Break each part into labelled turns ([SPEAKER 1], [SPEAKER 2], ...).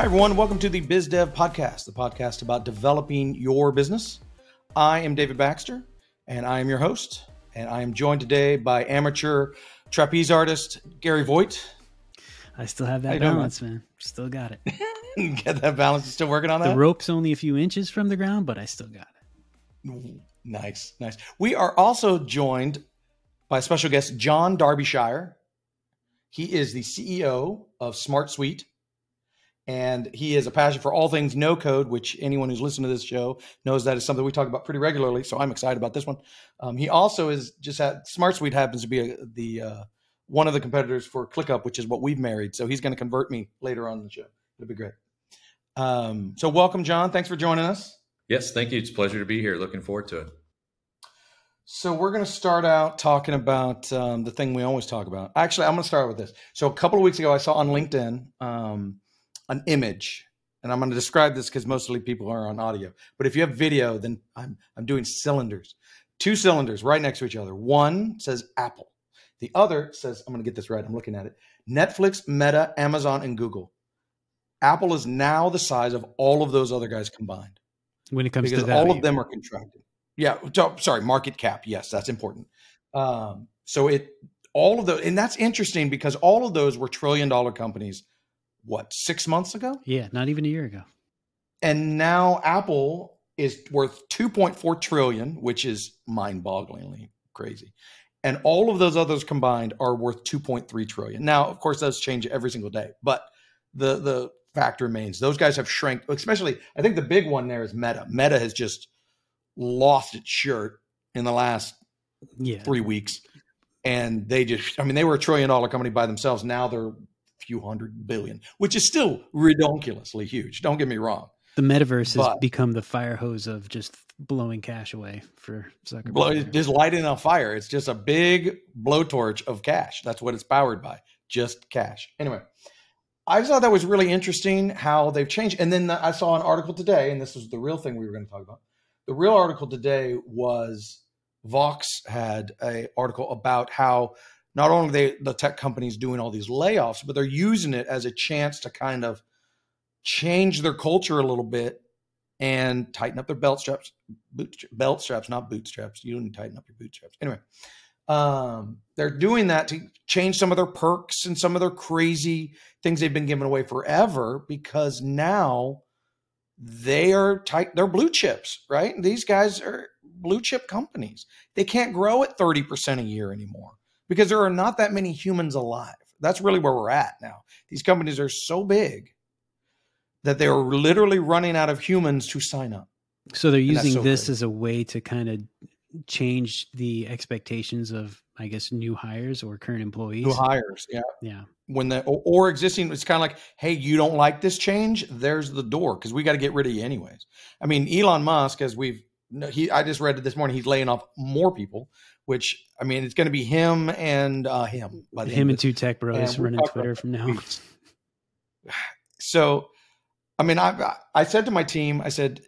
[SPEAKER 1] Hi, everyone. Welcome to the Biz Dev Podcast, the podcast about developing your business. I am David Baxter, and I am your host. And I am joined today by amateur trapeze artist Gary Voigt.
[SPEAKER 2] I still have that balance, man? man. Still got it.
[SPEAKER 1] Get that balance. You still working on that?
[SPEAKER 2] The rope's only a few inches from the ground, but I still got
[SPEAKER 1] it. Nice, nice. We are also joined by a special guest, John Darbyshire. He is the CEO of Smart Suite, and he has a passion for all things no code, which anyone who's listened to this show knows that is something we talk about pretty regularly. So I'm excited about this one. Um, he also is just had Smart Suite happens to be a, the uh, one of the competitors for ClickUp, which is what we've married. So he's going to convert me later on in the show. It'll be great. Um, so welcome, John. Thanks for joining us.
[SPEAKER 3] Yes, thank you. It's a pleasure to be here. Looking forward to it.
[SPEAKER 1] So we're going to start out talking about um, the thing we always talk about. Actually, I'm going to start with this. So a couple of weeks ago, I saw on LinkedIn um, an image, and I'm going to describe this because mostly people are on audio. But if you have video, then I'm I'm doing cylinders, two cylinders right next to each other. One says Apple, the other says I'm going to get this right. I'm looking at it. Netflix, Meta, Amazon, and Google. Apple is now the size of all of those other guys combined
[SPEAKER 2] when it comes
[SPEAKER 1] because
[SPEAKER 2] to
[SPEAKER 1] all of them are contracted. Yeah, sorry, market cap. Yes, that's important. Um, so it all of those, and that's interesting because all of those were trillion dollar companies. What six months ago?
[SPEAKER 2] Yeah, not even a year ago.
[SPEAKER 1] And now Apple is worth 2.4 trillion, which is mind-bogglingly crazy. And all of those others combined are worth 2.3 trillion. Now, of course, those change every single day, but the the fact remains those guys have shrank especially i think the big one there is meta meta has just lost its shirt in the last yeah. three weeks and they just i mean they were a trillion dollar company by themselves now they're few hundred billion which is still ridiculously huge don't get me wrong
[SPEAKER 2] the metaverse but, has become the fire hose of just blowing cash away for Zuckerberg. Blow,
[SPEAKER 1] just lighting on fire. It's just a big blowtorch of cash. That's what it's powered by. Just cash. Anyway, I thought that was really interesting how they've changed. And then I saw an article today, and this was the real thing we were going to talk about. The real article today was Vox had a article about how not only they, the tech companies doing all these layoffs, but they're using it as a chance to kind of change their culture a little bit and tighten up their belt straps, belt straps, not bootstraps. You don't tighten up your bootstraps. Anyway, um, they're doing that to change some of their perks and some of their crazy things they've been giving away forever because now they are tight. They're blue chips, right? These guys are blue chip companies. They can't grow at 30% a year anymore because there are not that many humans alive. That's really where we're at now. These companies are so big that they are literally running out of humans to sign up.
[SPEAKER 2] So they're using so this as a way to kind of change the expectations of I guess new hires or current employees.
[SPEAKER 1] New hires, yeah,
[SPEAKER 2] yeah.
[SPEAKER 1] When the or, or existing, it's kind of like, hey, you don't like this change? There's the door because we got to get rid of you anyways. I mean, Elon Musk, as we've he, I just read it this morning. He's laying off more people, which I mean, it's going to be him and uh, him.
[SPEAKER 2] By him and two tech bros running Twitter from now.
[SPEAKER 1] So, I mean, I I said to my team, I said,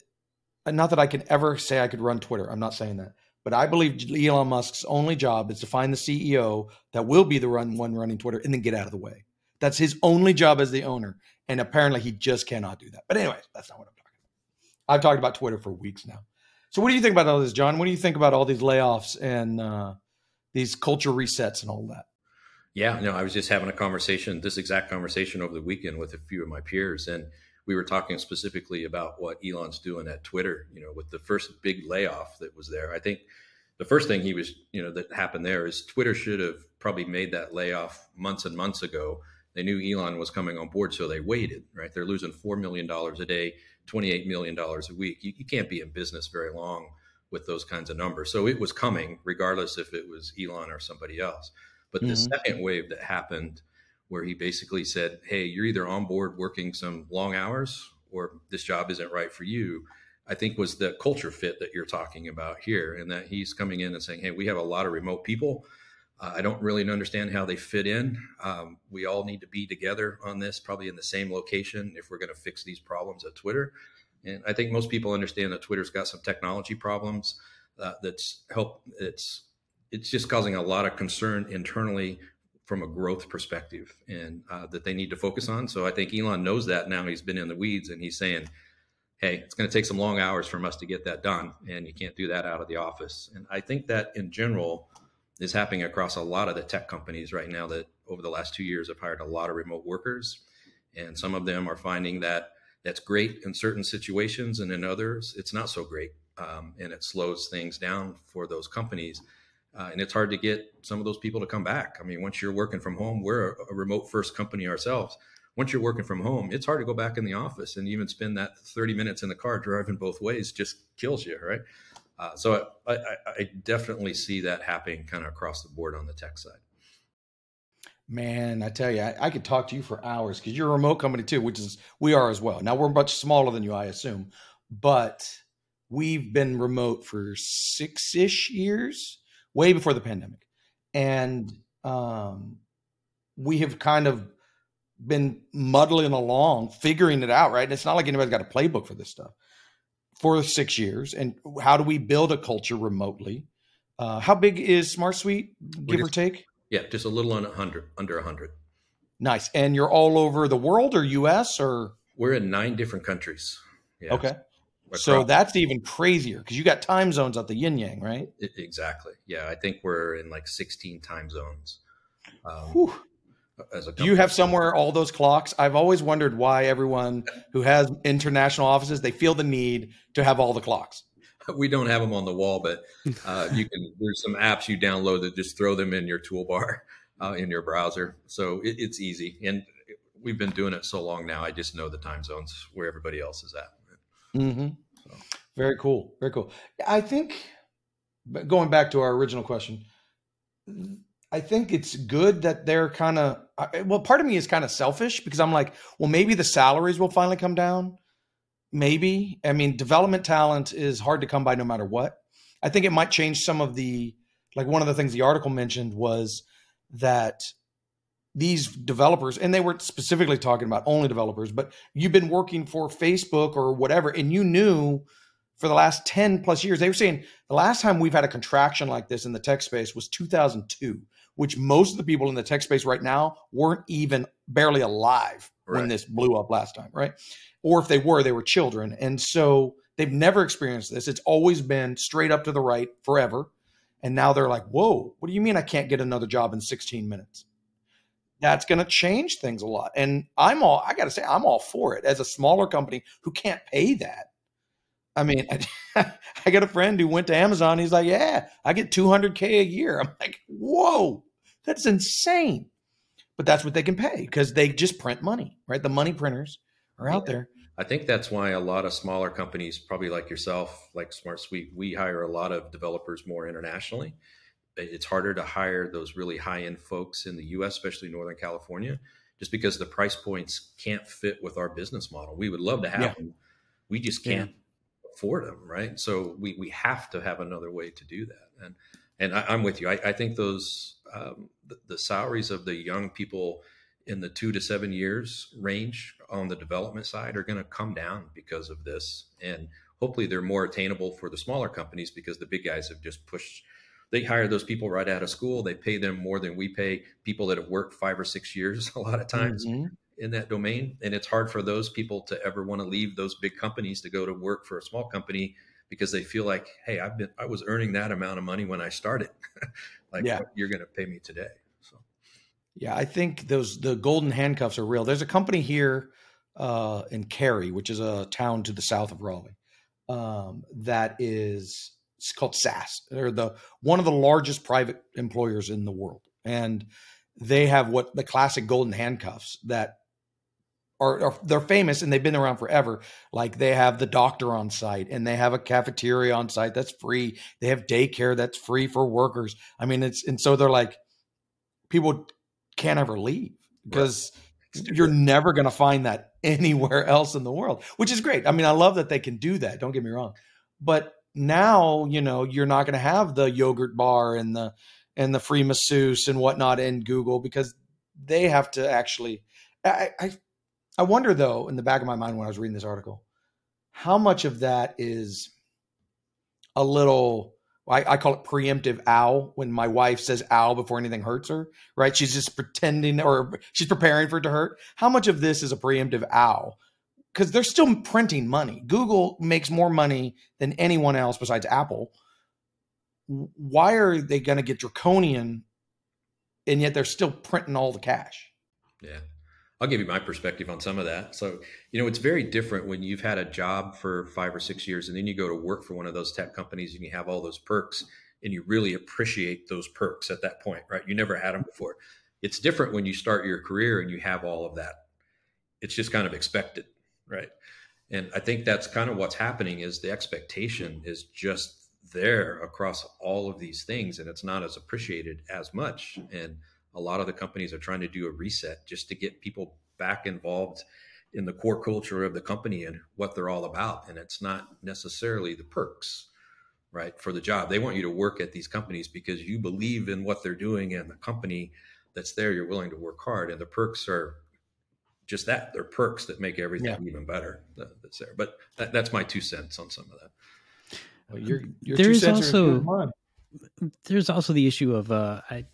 [SPEAKER 1] not that I could ever say I could run Twitter. I'm not saying that. But I believe Elon Musk's only job is to find the CEO that will be the run one running Twitter and then get out of the way. That's his only job as the owner. And apparently he just cannot do that. But anyway, that's not what I'm talking about. I've talked about Twitter for weeks now. So what do you think about all this, John? What do you think about all these layoffs and uh, these culture resets and all that?
[SPEAKER 3] Yeah, no, I was just having a conversation, this exact conversation over the weekend with a few of my peers. And we were talking specifically about what Elon's doing at Twitter, you know, with the first big layoff that was there. I think the first thing he was, you know, that happened there is Twitter should have probably made that layoff months and months ago. They knew Elon was coming on board, so they waited, right? They're losing $4 million a day, $28 million a week. You, you can't be in business very long with those kinds of numbers. So it was coming, regardless if it was Elon or somebody else. But mm-hmm. the second wave that happened, where he basically said, Hey, you're either on board working some long hours or this job isn't right for you. I think was the culture fit that you're talking about here, and that he's coming in and saying, Hey, we have a lot of remote people. I don't really understand how they fit in. Um, we all need to be together on this, probably in the same location if we're going to fix these problems at Twitter. And I think most people understand that Twitter's got some technology problems uh, that's help. It's it's just causing a lot of concern internally from a growth perspective and uh, that they need to focus on. So I think Elon knows that now. He's been in the weeds and he's saying, "Hey, it's going to take some long hours from us to get that done, and you can't do that out of the office." And I think that in general is happening across a lot of the tech companies right now that over the last two years have hired a lot of remote workers, and some of them are finding that that's great in certain situations, and in others it's not so great, um, and it slows things down for those companies. Uh, and it's hard to get some of those people to come back. I mean, once you're working from home, we're a, a remote first company ourselves. Once you're working from home, it's hard to go back in the office and even spend that 30 minutes in the car driving both ways just kills you, right? Uh, so I, I, I, definitely see that happening kind of across the board on the tech side.
[SPEAKER 1] Man, I tell you, I, I could talk to you for hours because you're a remote company too, which is we are as well. Now we're much smaller than you, I assume, but we've been remote for six ish years way before the pandemic. And um, we have kind of been muddling along, figuring it out, right? And it's not like anybody's got a playbook for this stuff for six years. And how do we build a culture remotely? Uh, how big is Smart Suite, give just, or take?
[SPEAKER 3] Yeah, just a little under 100, under 100.
[SPEAKER 1] Nice. And you're all over the world or US or?
[SPEAKER 3] We're in nine different countries.
[SPEAKER 1] Yeah. Okay. So that's even crazier because you got time zones at the yin yang, right?
[SPEAKER 3] It, exactly. Yeah, I think we're in like 16 time zones. Um,
[SPEAKER 1] Do you have somewhere all those clocks? I've always wondered why everyone who has international offices they feel the need to have all the clocks.
[SPEAKER 3] We don't have them on the wall, but uh, you can. There's some apps you download that just throw them in your toolbar uh, in your browser, so it, it's easy. And we've been doing it so long now. I just know the time zones where everybody else is at.
[SPEAKER 1] Mm-hmm. So. Very cool. Very cool. I think going back to our original question, I think it's good that they're kind of well. Part of me is kind of selfish because I'm like, well, maybe the salaries will finally come down. Maybe. I mean, development talent is hard to come by no matter what. I think it might change some of the like one of the things the article mentioned was that these developers, and they were specifically talking about only developers, but you've been working for Facebook or whatever, and you knew for the last 10 plus years, they were saying the last time we've had a contraction like this in the tech space was 2002, which most of the people in the tech space right now weren't even barely alive right. when this blew up last time, right? Or if they were, they were children. And so they've never experienced this. It's always been straight up to the right forever. And now they're like, whoa, what do you mean I can't get another job in 16 minutes? that's going to change things a lot. And I'm all, I got to say, I'm all for it as a smaller company who can't pay that. I mean, I, I got a friend who went to Amazon. He's like, yeah, I get 200K a year. I'm like, whoa, that's insane. But that's what they can pay because they just print money, right? The money printers are out yeah. there.
[SPEAKER 3] I think that's why a lot of smaller companies, probably like yourself, like Smart Suite, we hire a lot of developers more internationally it's harder to hire those really high end folks in the US, especially Northern California, just because the price points can't fit with our business model. We would love to have yeah. them. We just can't yeah. Afford them. Right. So we, we have to have another way to do that. And, and I, am with you. I, I think those, um, the, the salaries of the young people in the two to seven years range on the development side are going to come down because of this. And hopefully they're more attainable for the smaller companies because the big guys have just pushed they hire those people right out of school. They pay them more than we pay people that have worked five or six years a lot of times mm-hmm. In that domain. And it's hard for those people to ever want to leave those big companies to go to work for a small company because they feel like, hey, I've been I was earning that amount of money when I started. like yeah. you're going to pay me today. So
[SPEAKER 1] yeah, I think those the golden handcuffs are real. There's a company here uh, in Cary, which is a town to the south of Raleigh, um, that is it's called SAS. They're the one of the largest private employers in the world, and they have what the classic golden handcuffs that are, are, they're famous and they've been around forever. Like they have the doctor on site and they have a cafeteria on site that's free. They have daycare that's free for workers. I mean, it's and so they're like people can't ever leave because right. you're never going to find that anywhere else in the world, which is great. I mean, I love that they can do that. Don't get me wrong, but now you know you're not going to have the yogurt bar and the and the free masseuse and whatnot in Google because they have to actually. I, I I wonder though, in the back of my mind when I was reading this article, how much of that is a little I, I, call it preemptive ow when my wife says ow before anything hurts her, right? She's just pretending or she's preparing for it to hurt. How much of this is a preemptive ow? Because they're still printing money. Google makes more money than anyone else besides Apple. Why are they going to get draconian and yet they're still printing all the cash?
[SPEAKER 3] Yeah. I'll give you my perspective on some of that. So, you know, it's very different when you've had a job for five or six years and then you go to work for one of those tech companies and you have all those perks and you really appreciate those perks at that point, right? You never had them before. It's different when you start your career and you have all of that. It's just kind of expected, right? And I think that's kind of what's happening is the expectation is just there across all of these things and it's not as appreciated as much. And a lot of the companies are trying to do a reset just to get people back involved in the core culture of the company and what they're all about. And it's not necessarily the perks, right, for the job. They want you to work at these companies because you believe in what they're doing and the company that's there, you're willing to work hard. And the perks are just that they're perks that make everything yeah. even better that's there. But that, that's my two cents on some of that.
[SPEAKER 2] Well, your, your there's also there's also the issue of uh, I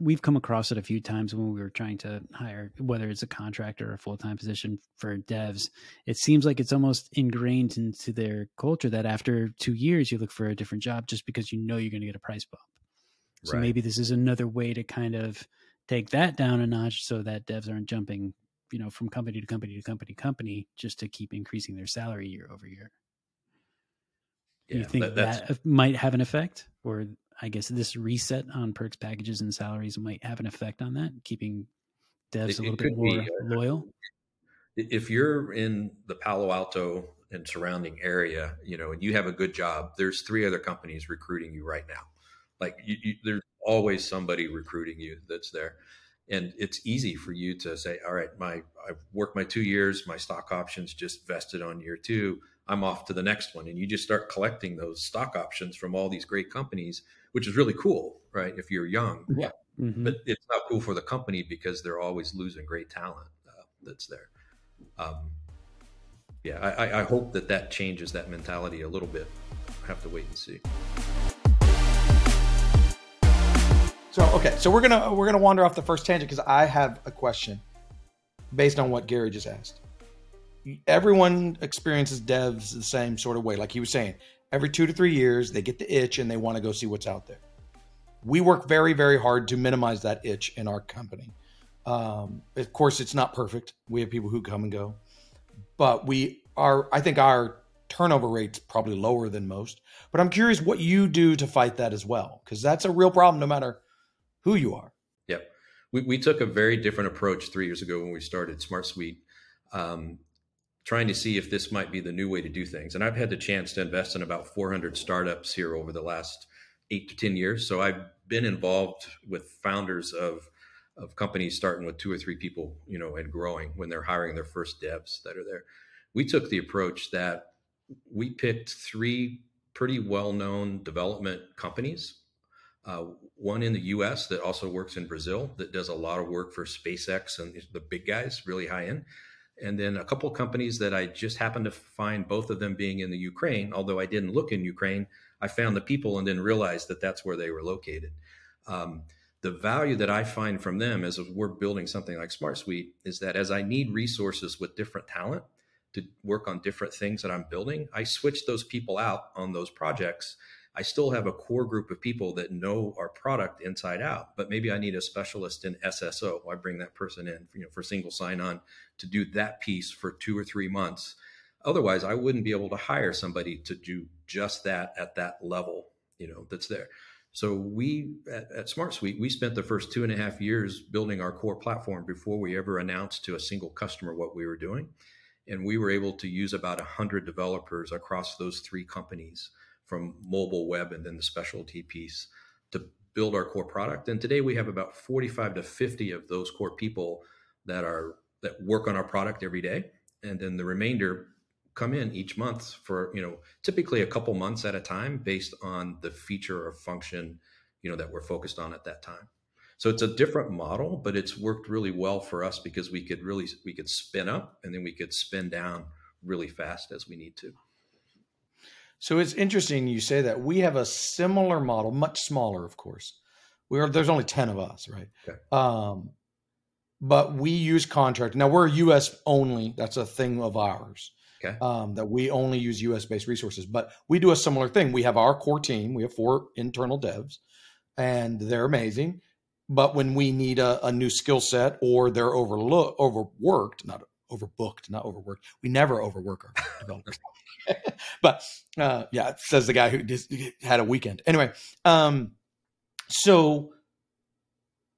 [SPEAKER 2] we've come across it a few times when we were trying to hire whether it's a contractor or a full-time position for devs. It seems like it's almost ingrained into their culture that after two years you look for a different job just because you know you're going to get a price bump. So right. maybe this is another way to kind of take that down a notch so that devs aren't jumping you know from company to company to company to company just to keep increasing their salary year over year. Yeah, you think that, that uh, might have an effect or I guess this reset on perks packages and salaries might have an effect on that, keeping devs it, a little bit more be, uh, loyal.
[SPEAKER 3] If you're in the Palo Alto and surrounding area, you know, and you have a good job, there's three other companies recruiting you right now. Like you, you, there's always somebody recruiting you that's there. And it's easy for you to say, all right, my I've worked my two years, my stock options just vested on year two. I'm off to the next one. And you just start collecting those stock options from all these great companies which is really cool, right? If you're young,
[SPEAKER 1] yeah.
[SPEAKER 3] Mm-hmm. But it's not cool for the company because they're always losing great talent uh, that's there. Um, yeah, I, I hope that that changes that mentality a little bit. I have to wait and see.
[SPEAKER 1] So okay, so we're gonna we're gonna wander off the first tangent because I have a question based on what Gary just asked. Everyone experiences devs the same sort of way, like he was saying every two to three years, they get the itch and they want to go see what's out there. We work very, very hard to minimize that itch in our company. Um, of course, it's not perfect. We have people who come and go, but we are, I think our turnover rate's probably lower than most. But I'm curious what you do to fight that as well, because that's a real problem no matter who you are.
[SPEAKER 3] Yep. We, we took a very different approach three years ago when we started Smart Suite. Um, trying to see if this might be the new way to do things. And I've had the chance to invest in about 400 startups here over the last eight to 10 years. So I've been involved with founders of, of companies starting with two or three people, you know, and growing when they're hiring their first devs that are there. We took the approach that we picked three pretty well-known development companies. Uh, one in the U.S. that also works in Brazil that does a lot of work for SpaceX and the big guys, really high end and then a couple companies that I just happened to find both of them being in the Ukraine. Although I didn't look in Ukraine, I found the people and then realized that that's where they were located. Um, the value that I find from them as we're building something like Smart Suite is that as I need resources with different talent to work on different things that I'm building, I switch those people out on those projects I still have a core group of people that know our product inside out, but maybe I need a specialist in SSO. I bring that person in, you know, for single sign-on to do that piece for two or three months. Otherwise, I wouldn't be able to hire somebody to do just that at that level, you know, that's there. So we at, at Smart Suite, we spent the first two and a half years building our core platform before we ever announced to a single customer what we were doing. And we were able to use about 100 developers across those three companies from mobile web and then the specialty piece to build our core product. And today we have about 45 to 50 of those core people that are that work on our product every day. And then the remainder come in each month for, you know, typically a couple months at a time based on the feature or function, you know, that we're focused on at that time. So it's a different model, but it's worked really well for us because we could really we could spin up and then we could spin down really fast as we need to.
[SPEAKER 1] So it's interesting you say that. We have a similar model, much smaller, of course. We are there's only 10 of us, right? Okay. Um, but we use contract. Now we're US only. That's a thing of ours. Okay. Um, that we only use US based resources. But we do a similar thing. We have our core team. We have four internal devs, and they're amazing. But when we need a, a new skill set or they're overlooked, overworked, not overbooked, not overworked. We never overwork our developers. but uh, yeah, says the guy who just had a weekend. Anyway, um, so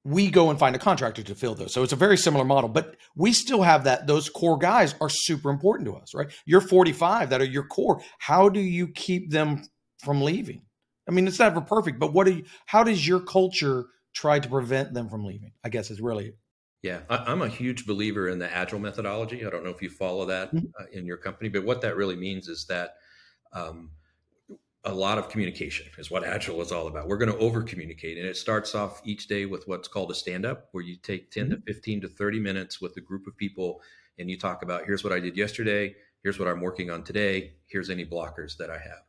[SPEAKER 1] we go and find a contractor to fill those. So it's a very similar model, but we still have that. Those core guys are super important to us, right? You're 45 that are your core. How do you keep them from leaving? I mean, it's never perfect, but what do you, how does your culture try to prevent them from leaving? I guess is really
[SPEAKER 3] yeah, I, am a huge believer in the agile methodology. I don't know if you follow that mm-hmm. uh, in your company, but what that really means is that um, a lot of communication is what agile is all about. We're going to over communicate, and it starts off each day with what's called a stand up, where you take 10 mm-hmm. to 15 to 30 minutes with a group of people and you talk about here's what I did yesterday, here's what I'm working on today, here's any blockers that I have.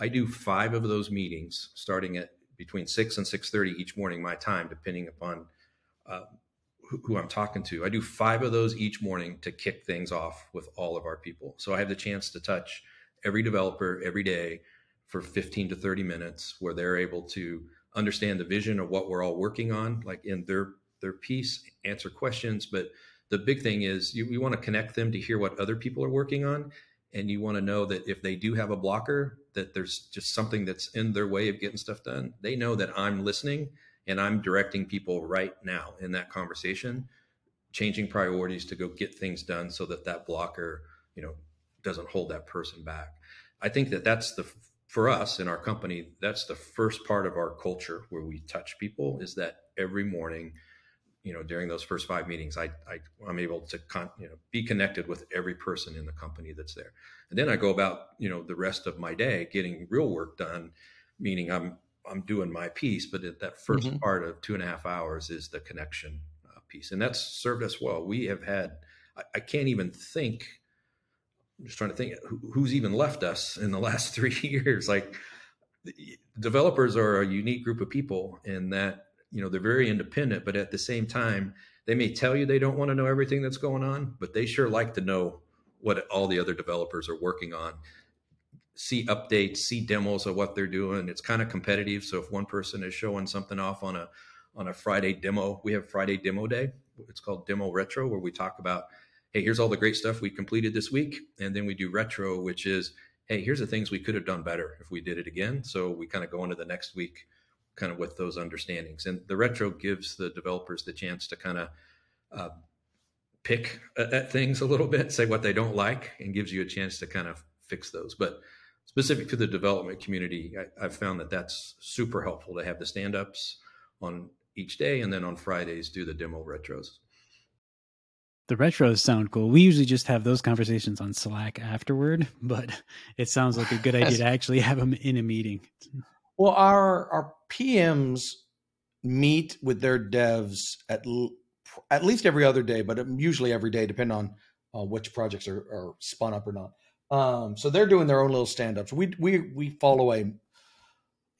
[SPEAKER 3] I do five of those meetings starting at between 6 and 6:30 each morning my time depending upon uh, who I'm talking to. I do five of those each morning to kick things off with all of our people. So I have the chance to touch every developer every day for 15 to 30 minutes where they're able to understand the vision of what we're all working on, like in their their piece, answer questions. But the big thing is you, you want to connect them to hear what other people are working on. And you want to know that if they do have a blocker, that there's just something that's in their way of getting stuff done. They know that I'm listening and I'm directing people right now in that conversation, changing priorities to go get things done so that that blocker, you know, doesn't hold that person back. I think that that's the for us in our company, that's the first part of our culture where we touch people is that every morning, you know, during those first five meetings, I, I am able to con, you know be connected with every person in the company that's there, and then I go about you know the rest of my day getting real work done, meaning I'm I'm doing my piece, but that 1st mm-hmm. part of two and a half hours is the connection uh, piece, and that's served us well. We have had I, I can't even think. I'm just trying to think who, who's even left us in the last three years. Like developers are a unique group of people, in that you know they're very independent, but at the same time they may tell you they don't want to know everything that's going on, but they sure like to know what all the other developers are working on see updates, see demos of what they're doing. It's kind of competitive. So if one person is showing something off on a on a Friday demo, we have Friday demo day. It's called Demo Retro, where we talk about, hey, here's all the great stuff we completed this week, and then we do retro, which is, hey, here's the things we could have done better if we did it again. So we kind of go into the next week, kind of with those understandings. And the retro gives the developers the chance to kind of uh, pick at, things a little bit, say what they don't like, and gives you a chance to kind of fix those. But specific to the development community, I, have found that that's super helpful to have the stand ups on each day and then on Fridays do the demo retros.
[SPEAKER 2] The retros sound cool. We usually just have those conversations on Slack afterward, but it sounds like a good idea to actually have them in a meeting.
[SPEAKER 1] Well, our our PMs meet with their devs at at least every other day, but usually every day, depending on uh, which projects are, are spun up or not. Um, so they're doing their own little stand ups. We we we follow a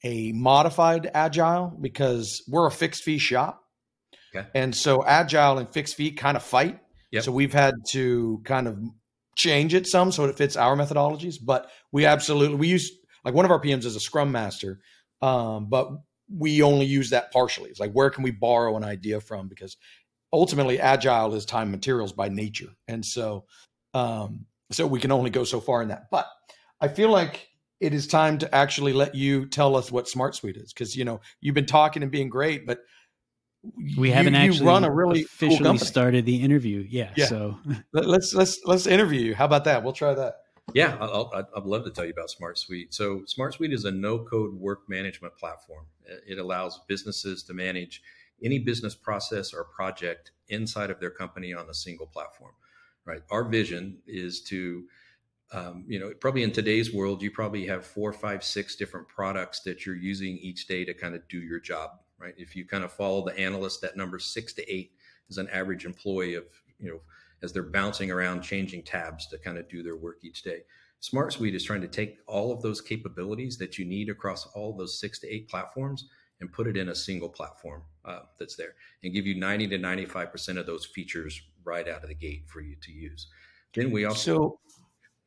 [SPEAKER 1] a modified agile because we're a fixed fee shop. Okay. And so agile and fixed fee kind of fight. Yep. So we've had to kind of change it some so it fits our methodologies. But we absolutely we use like one of our PMs is a scrum master, um, but we only use that partially. It's like where can we borrow an idea from? Because ultimately agile is time materials by nature. And so um, so we can only go so far in that. But I feel like it is time to actually let you tell us what Smart Suite is because you know you've been talking and being great, but
[SPEAKER 2] we you, haven't actually run a really officially cool started the interview. Yeah, yeah. So
[SPEAKER 1] let's let's let's interview you. How about that? We'll try that.
[SPEAKER 3] Yeah, I'll, I'd love to tell you about Smart Suite. So Smart Suite is a no-code work management platform. It allows businesses to manage any business process or project inside of their company on a single platform right? Our vision is to, um, you know, probably in today's world, you probably have four, five, six different products that you're using each day to kind of do your job, right? If you kind of follow the analyst, that number six to eight is an average employee of, you know, as they're bouncing around, changing tabs to kind of do their work each day. Smart Suite is trying to take all of those capabilities that you need across all those six to eight platforms and put it in a single platform uh, that's there and give you 90 to 95% of those features right out of the gate for you to use. Then we also.
[SPEAKER 1] So,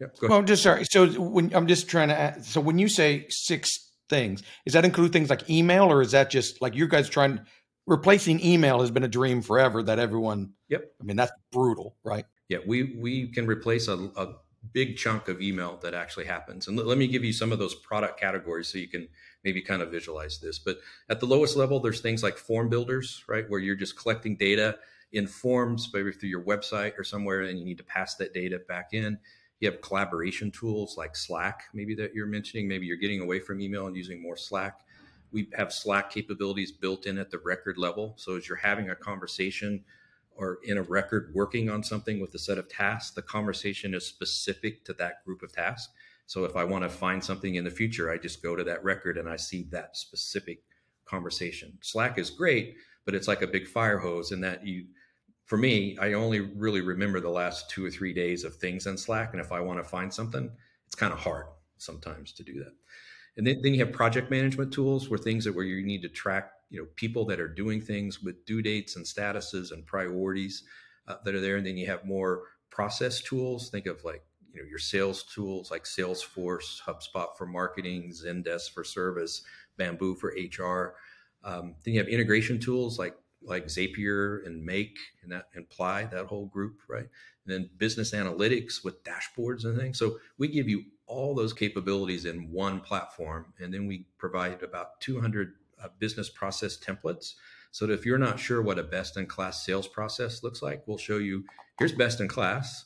[SPEAKER 1] yeah, well, I'm just sorry. So when I'm just trying to, add, so when you say six things, does that include things like email or is that just like you guys trying, replacing email has been a dream forever that everyone,
[SPEAKER 3] yep.
[SPEAKER 1] I mean, that's brutal, right?
[SPEAKER 3] Yeah. We, we can replace a, a big chunk of email that actually happens. And let, let me give you some of those product categories so you can maybe kind of visualize this. But at the lowest level, there's things like form builders, right? Where you're just collecting data in forms, maybe through your website or somewhere, and you need to pass that data back in. You have collaboration tools like Slack, maybe that you're mentioning. Maybe you're getting away from email and using more Slack. We have Slack capabilities built in at the record level. So as you're having a conversation or in a record working on something with a set of tasks, the conversation is specific to that group of tasks. So if I want to find something in the future, I just go to that record and I see that specific conversation. Slack is great, but it's like a big fire hose in that you for me, I only really remember the last two or three days of things in Slack. And if I want to find something, it's kind of hard sometimes to do that. And then, then you have project management tools where things that where you need to track, you know, people that are doing things with due dates and statuses and priorities uh, that are there. And then you have more process tools. Think of like, you know, your sales tools like Salesforce, HubSpot for marketing, Zendesk for service, Bamboo for HR. Um, then you have integration tools like like Zapier and Make and that and Ply, that whole group, right? And then business analytics with dashboards and things. So we give you all those capabilities in one platform, and then we provide about 200 uh, business process templates. So if you're not sure what a best in class sales process looks like, we'll show you here's best in class,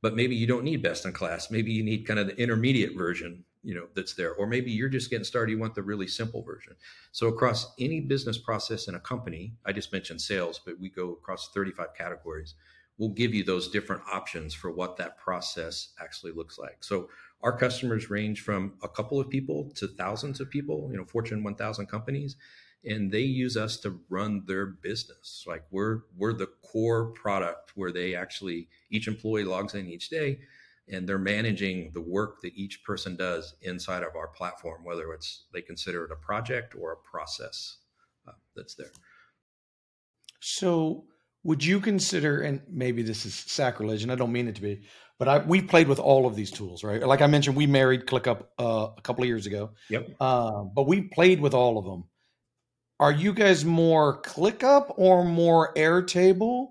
[SPEAKER 3] but maybe you don't need best in class. Maybe you need kind of the intermediate version you know that's there. Or maybe you're just getting started you want the really simple version. So across any business process in a company i just mentioned sales but we go across 35 categories we'll give you those different options for what that process actually looks like. So our customers range from a couple of people to thousands of people you know fortune 1000 companies and they use us to run their business. Like we're we're the core product where they actually each employee logs in each day and they're managing the work that each person does inside of our platform, whether it's they consider it a project or a process uh, that's there.
[SPEAKER 1] So, would you consider, and maybe this is sacrilege, and I don't mean it to be, but I we played with all of these tools, right? Like I mentioned, we married ClickUp uh, a couple of years ago.
[SPEAKER 3] Yep.
[SPEAKER 1] Uh, but we played with all of them. Are you guys more ClickUp or more Airtable?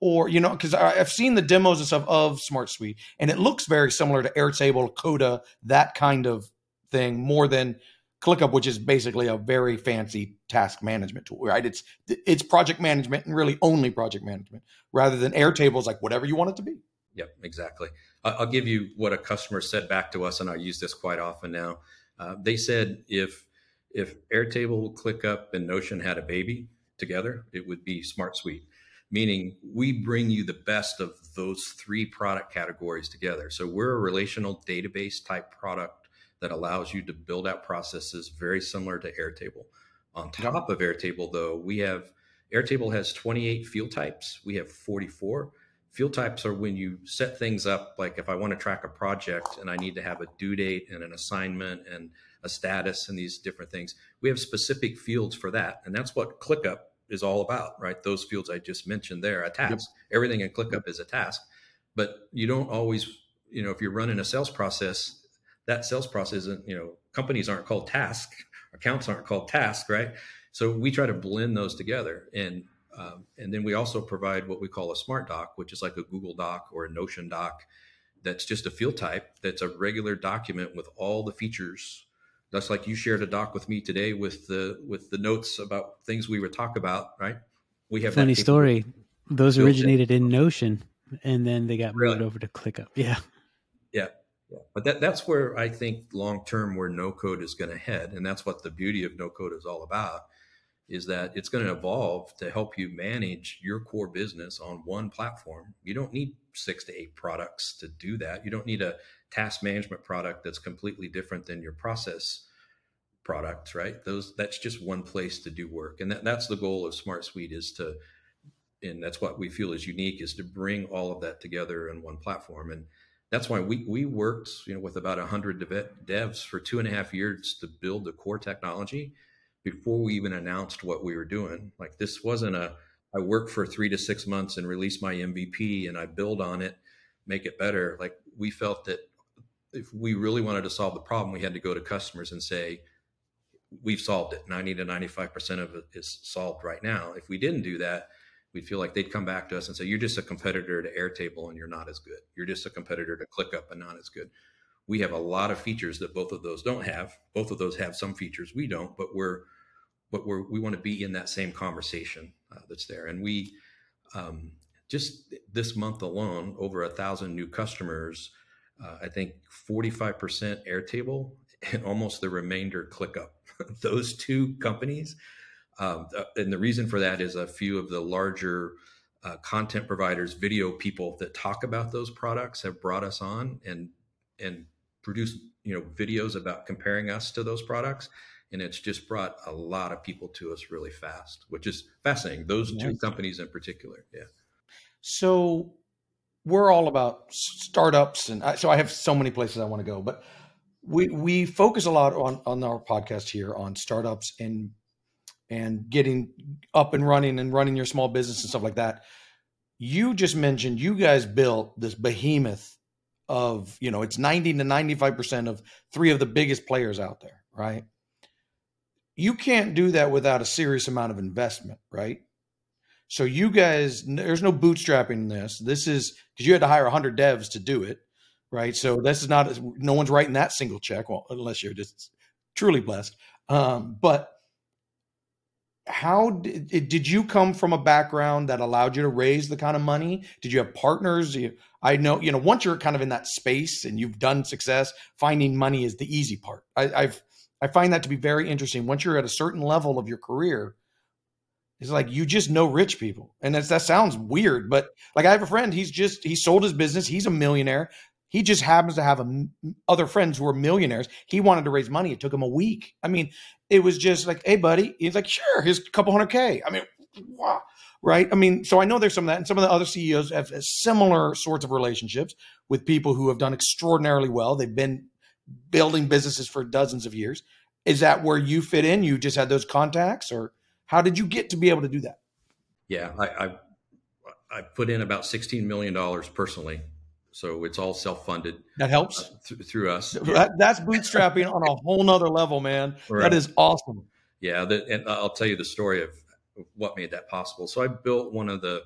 [SPEAKER 1] Or you know because i've seen the demos and stuff of smart suite and it looks very similar to airtable coda that kind of thing more than clickup which is basically a very fancy task management tool right? It's it's project management and really only project management rather than airtable is like whatever you want it to be.
[SPEAKER 3] Yep exactly. I'll give you what a customer said back to us and i use this quite often now. Uh, they said if if airtable clickup and notion had a baby together it would be smart suite meaning we bring you the best of those three product categories together. So we're a relational database type product that allows you to build out processes very similar to Airtable. On top of Airtable, though, we have Airtable has 28 field types. We have 44. Field types are when you set things up, like if I want to track a project and I need to have a due date and an assignment and a status and these different things. We have specific fields for that. And that's what ClickUp is all about, right? Those fields I just mentioned there, a task. Yep. Everything in ClickUp is a task, but you don't always, you know, if you're running a sales process, that sales process isn't, you know, companies aren't called task, accounts aren't called task, right? So we try to blend those together, and um, and then we also provide what we call a smart doc, which is like a Google Doc or a Notion doc. That's just a field type. That's a regular document with all the features just like you shared a doc with me today with the with the notes about things we would talk about, right?
[SPEAKER 2] We have funny story. Those originated in Notion, and then they got really? moved over to ClickUp. Yeah,
[SPEAKER 3] yeah, yeah. But that that's where I think long term where no code is going to head, and that's what the beauty of no code is all about. Is that it's going to evolve to help you manage your core business on one platform. You don't need six to eight products to do that. You don't need a task management product that's completely different than your process products, right? Those that's just one place to do work, and that, that's the goal of Smart Suite is to, and that's what we feel is unique is to bring all of that together in one platform. And that's why we we worked you know with about 100 devs for two and a half years to build the core technology before we even announced what we were doing like this wasn't a i work for three to six months and release my mvp and i build on it make it better like we felt that if we really wanted to solve the problem we had to go to customers and say we've solved it 90 to 95% of it is solved right now if we didn't do that we'd feel like they'd come back to us and say, "You're just a competitor to Airtable, and you're not as good. You're just a competitor to ClickUp, and not as good." We have a lot of features that both of those don't have. Both of those have some features we don't, but we're but we're we want to be in that same conversation uh, that's there. And we um, just this month alone, over a thousand new customers. Uh, I think 45% Airtable and almost the remainder ClickUp. those two companies um, uh, and the reason for that is a few of the larger uh, content providers, video people that talk about those products have brought us on and and produce you know videos about comparing us to those products, and it's just brought a lot of people to us really fast, which is fascinating. Those nice. two companies in particular, yeah.
[SPEAKER 1] So we're all about startups, and I, so I have so many places I want to go, but we we focus a lot on on our podcast here on startups and and getting up and running and running your small business and stuff like that. You just mentioned you guys built this behemoth of, you know, it's 90 to 95% of three of the biggest players out there, right? You can't do that without a serious amount of investment, right? So you guys, there's no bootstrapping in this. This is because you had to hire 100 devs to do it, right? So this is not, no one's writing that single check, well, unless you're just truly blessed. Um, but how did, did you come from a background that allowed you to raise the kind of money did you have partners you, i know you know once you're kind of in that space and you've done success finding money is the easy part I, i've i find that to be very interesting once you're at a certain level of your career it's like you just know rich people and that's that sounds weird but like i have a friend he's just he sold his business he's a millionaire he just happens to have a, other friends who are millionaires. He wanted to raise money. It took him a week. I mean, it was just like, hey, buddy. He's like, sure, here's a couple hundred K. I mean, wow. Right. I mean, so I know there's some of that. And some of the other CEOs have similar sorts of relationships with people who have done extraordinarily well. They've been building businesses for dozens of years. Is that where you fit in? You just had those contacts, or how did you get to be able to do that?
[SPEAKER 3] Yeah, I, I, I put in about $16 million personally so it's all self-funded.
[SPEAKER 1] That helps uh,
[SPEAKER 3] th- through us.
[SPEAKER 1] That, that's bootstrapping on a whole nother level, man. Right. That is awesome.
[SPEAKER 3] Yeah, the, and I'll tell you the story of what made that possible. So I built one of the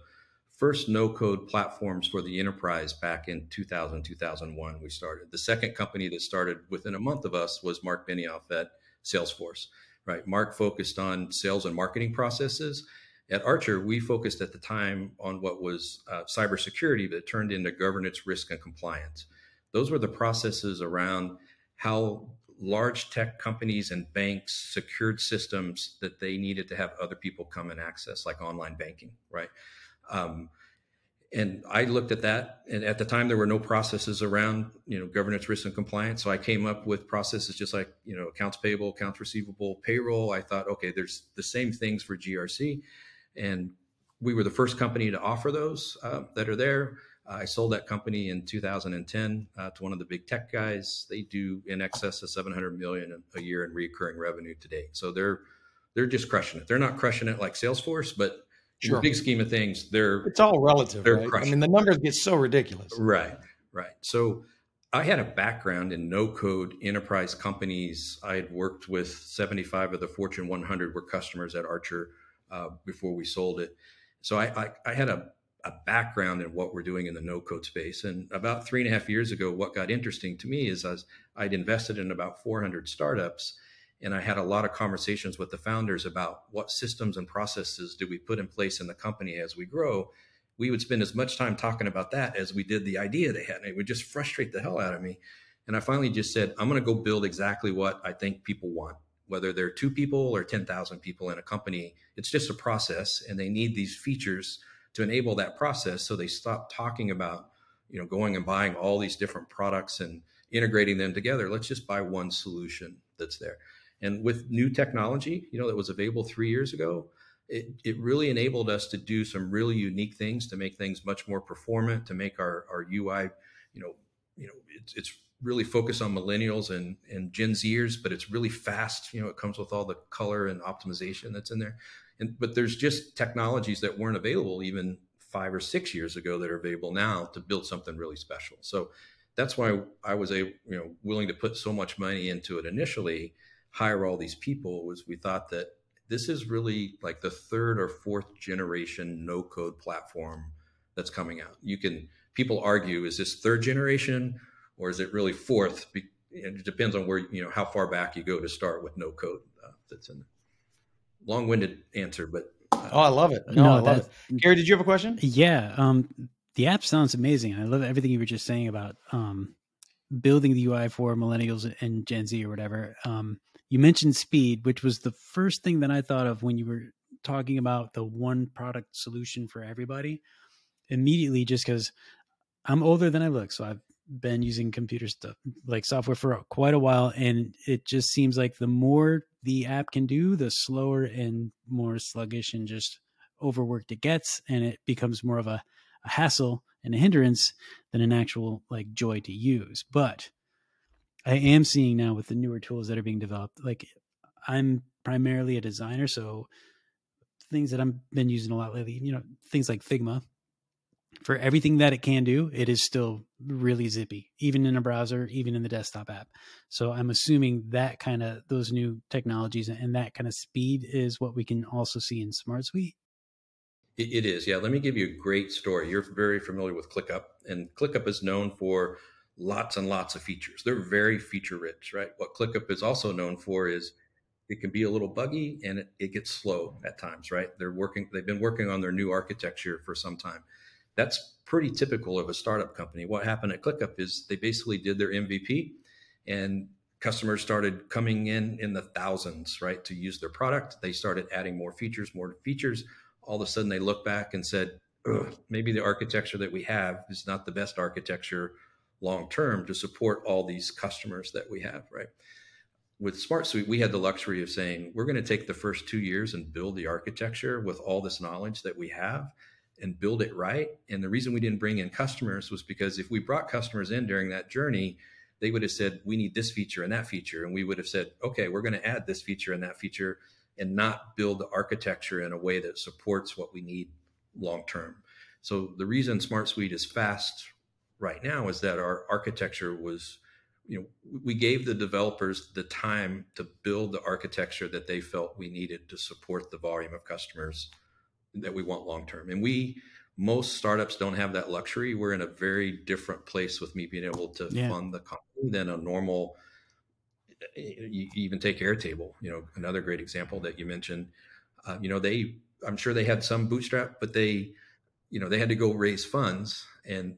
[SPEAKER 3] first no-code platforms for the enterprise back in 2000, 2001. We started. The second company that started within a month of us was Mark Benioff at Salesforce. Right, Mark focused on sales and marketing processes at Archer, we focused at the time on what was uh, cybersecurity that turned into governance, risk, and compliance. Those were the processes around how large tech companies and banks secured systems that they needed to have other people come and access, like online banking, right? Um, and I looked at that, and at the time there were no processes around, you know, governance, risk, and compliance. So I came up with processes just like, you know, accounts payable, accounts receivable, payroll. I thought, okay, there's the same things for GRC and we were the first company to offer those uh, that are there. Uh, I sold that company in 2010 uh, to one of the big tech guys. They do in excess of 700 million a year in recurring revenue today. So they're they're just crushing it. They're not crushing it like Salesforce, but sure. big scheme of things, they're
[SPEAKER 1] it's all relative. They're right? I mean, the numbers get so ridiculous.
[SPEAKER 3] Right, right. So I had a background in no code enterprise companies. I had worked with 75 of the Fortune 100 were customers at Archer uh, before we sold it. So I, I, I had a, a, background in what we're doing in the no code space. And about three and a half years ago, what got interesting to me is as I'd invested in about 400 startups, and I had a lot of conversations with the founders about what systems and processes do we put in place in the company as we grow. We would spend as much time talking about that as we did the idea they had. And it would just frustrate the hell out of me. And I finally just said, I'm going to go build exactly what I think people want whether they're two people or 10,000 people in a company, it's just a process and they need these features to enable that process. So they stop talking about, you know, going and buying all these different products and integrating them together. Let's just buy one solution that's there. And with new technology, you know, that was available three years ago, it, it really enabled us to do some really unique things to make things much more performant, to make our, our UI, you know, you know, it's, it's really focused on millennials and, and Gen Zers, but it's really fast. You know, it comes with all the color and optimization that's in there. And, but there's just technologies that weren't available even five or six years ago that are available now to build something really special. So that's why I was a you know willing to put so much money into it initially, hire all these people was we thought that this is really like the third or fourth generation no code platform that's coming out. You can people argue is this third generation or is it really fourth? It depends on where you know how far back you go to start with no code uh, that's a Long-winded answer, but
[SPEAKER 1] uh, oh, I love it. No, no I love it. Gary, did you have a question?
[SPEAKER 2] Yeah, um, the app sounds amazing. I love everything you were just saying about um, building the UI for millennials and Gen Z or whatever. Um, you mentioned speed, which was the first thing that I thought of when you were talking about the one product solution for everybody. Immediately, just because I'm older than I look, so I've been using computer stuff like software for quite a while, and it just seems like the more the app can do, the slower and more sluggish and just overworked it gets, and it becomes more of a, a hassle and a hindrance than an actual like joy to use. But I am seeing now with the newer tools that are being developed, like I'm primarily a designer, so things that I've been using a lot lately, you know, things like Figma. For everything that it can do, it is still really zippy, even in a browser, even in the desktop app. So I'm assuming that kind of those new technologies and that kind of speed is what we can also see in Smart Suite.
[SPEAKER 3] It is, yeah. Let me give you a great story. You're very familiar with ClickUp, and ClickUp is known for lots and lots of features. They're very feature rich, right? What ClickUp is also known for is it can be a little buggy and it, it, gets slow at times, right? They're working, they've been working on their new architecture for some time. That's pretty typical of a startup company. What happened at ClickUp is they basically did their MVP and customers started coming in in the thousands, right, to use their product. They started adding more features, more features. All of a sudden they look back and said, maybe the architecture that we have is not the best architecture long term to support all these customers that we have, right? With Smart Suite, we had the luxury of saying we're going to take the first two years and build the architecture with all this knowledge that we have and build it right. And the reason we didn't bring in customers was because if we brought customers in during that journey, they would have said, we need this feature and that feature. And we would have said, okay, we're going to add this feature and that feature and not build the architecture in a way that supports what we need long term. So the reason Smart Suite is fast right now is that our architecture was you know we gave the developers the time to build the architecture that they felt we needed to support the volume of customers that we want long term and we most startups don't have that luxury. We're in a very different place with me being able to yeah. fund the company than a normal you even take airtable you know another great example that you mentioned. Uh, you know they i'm sure they had some bootstrap but they you know they had to go raise funds and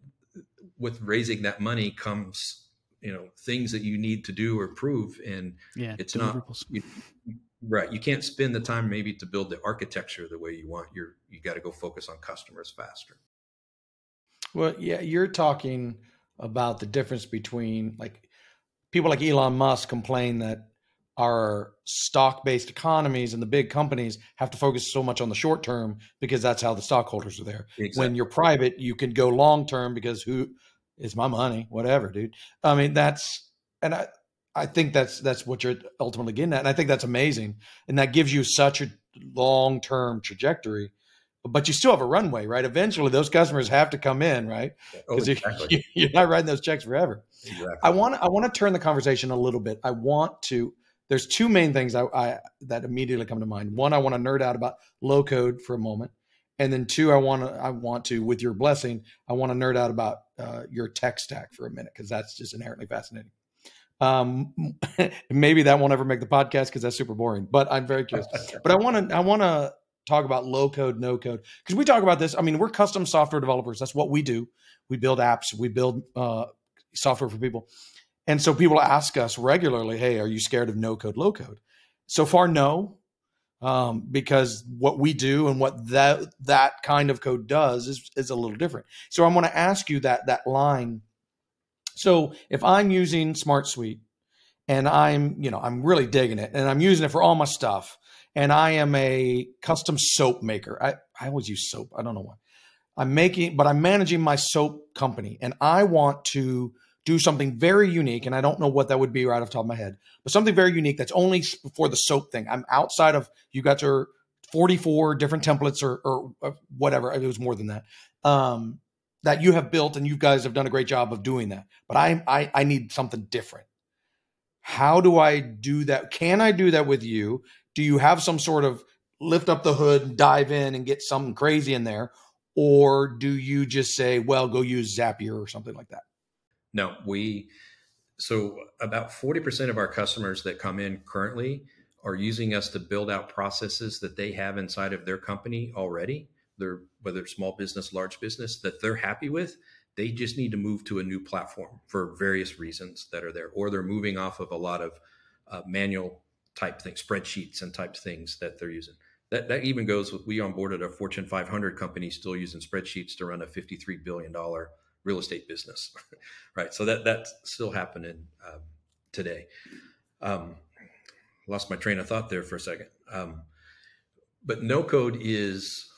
[SPEAKER 3] with raising that money comes you know things that you need to do or prove and yeah, it's not you, right you can't spend the time maybe to build the architecture the way you want. You're you got to go focus on customers faster.
[SPEAKER 1] Well yeah you're talking about the difference between like people like elon musk complain that our stock based economies and the big companies have to focus so much on the short term because that's how the stockholders are there. Exactly. When you're private, you can go long term because who is my money, whatever, dude. I mean, that's and I I think that's that's what you're ultimately getting at. And I think that's amazing. And that gives you such a long term trajectory. But you still have a runway, right? Eventually those customers have to come in, right? Because oh, exactly. you, are not writing those checks forever. Exactly. I want I want to turn the conversation a little bit. I want to there's two main things I, I, that immediately come to mind. One, I want to nerd out about low code for a moment, and then two, I want to I want to, with your blessing, I want to nerd out about uh, your tech stack for a minute because that's just inherently fascinating. Um, maybe that won't ever make the podcast because that's super boring. But I'm very curious. but I want to I want to talk about low code, no code because we talk about this. I mean, we're custom software developers. That's what we do. We build apps. We build uh, software for people. And so people ask us regularly, hey, are you scared of no code, low code? So far, no, um, because what we do and what that that kind of code does is, is a little different. So I'm going to ask you that that line. So if I'm using Smart Suite and I'm, you know, I'm really digging it and I'm using it for all my stuff and I am a custom soap maker. I, I always use soap. I don't know why. I'm making, but I'm managing my soap company and I want to do something very unique, and I don't know what that would be right off the top of my head, but something very unique that's only for the soap thing. I'm outside of you got your 44 different templates or, or, or whatever. It was more than that. Um, that you have built, and you guys have done a great job of doing that. But I, I, I need something different. How do I do that? Can I do that with you? Do you have some sort of lift up the hood, dive in, and get something crazy in there? Or do you just say, well, go use Zapier or something like that?
[SPEAKER 3] No, we, so about 40% of our customers that come in currently are using us to build out processes that they have inside of their company already. They're, whether small business, large business, that they're happy with. They just need to move to a new platform for various reasons that are there, or they're moving off of a lot of uh, manual type things, spreadsheets and type things that they're using. That, that even goes with we onboarded a Fortune 500 company still using spreadsheets to run a 53 billion dollar real estate business, right? So that that's still happening um, today. Um, lost my train of thought there for a second. Um, but no code is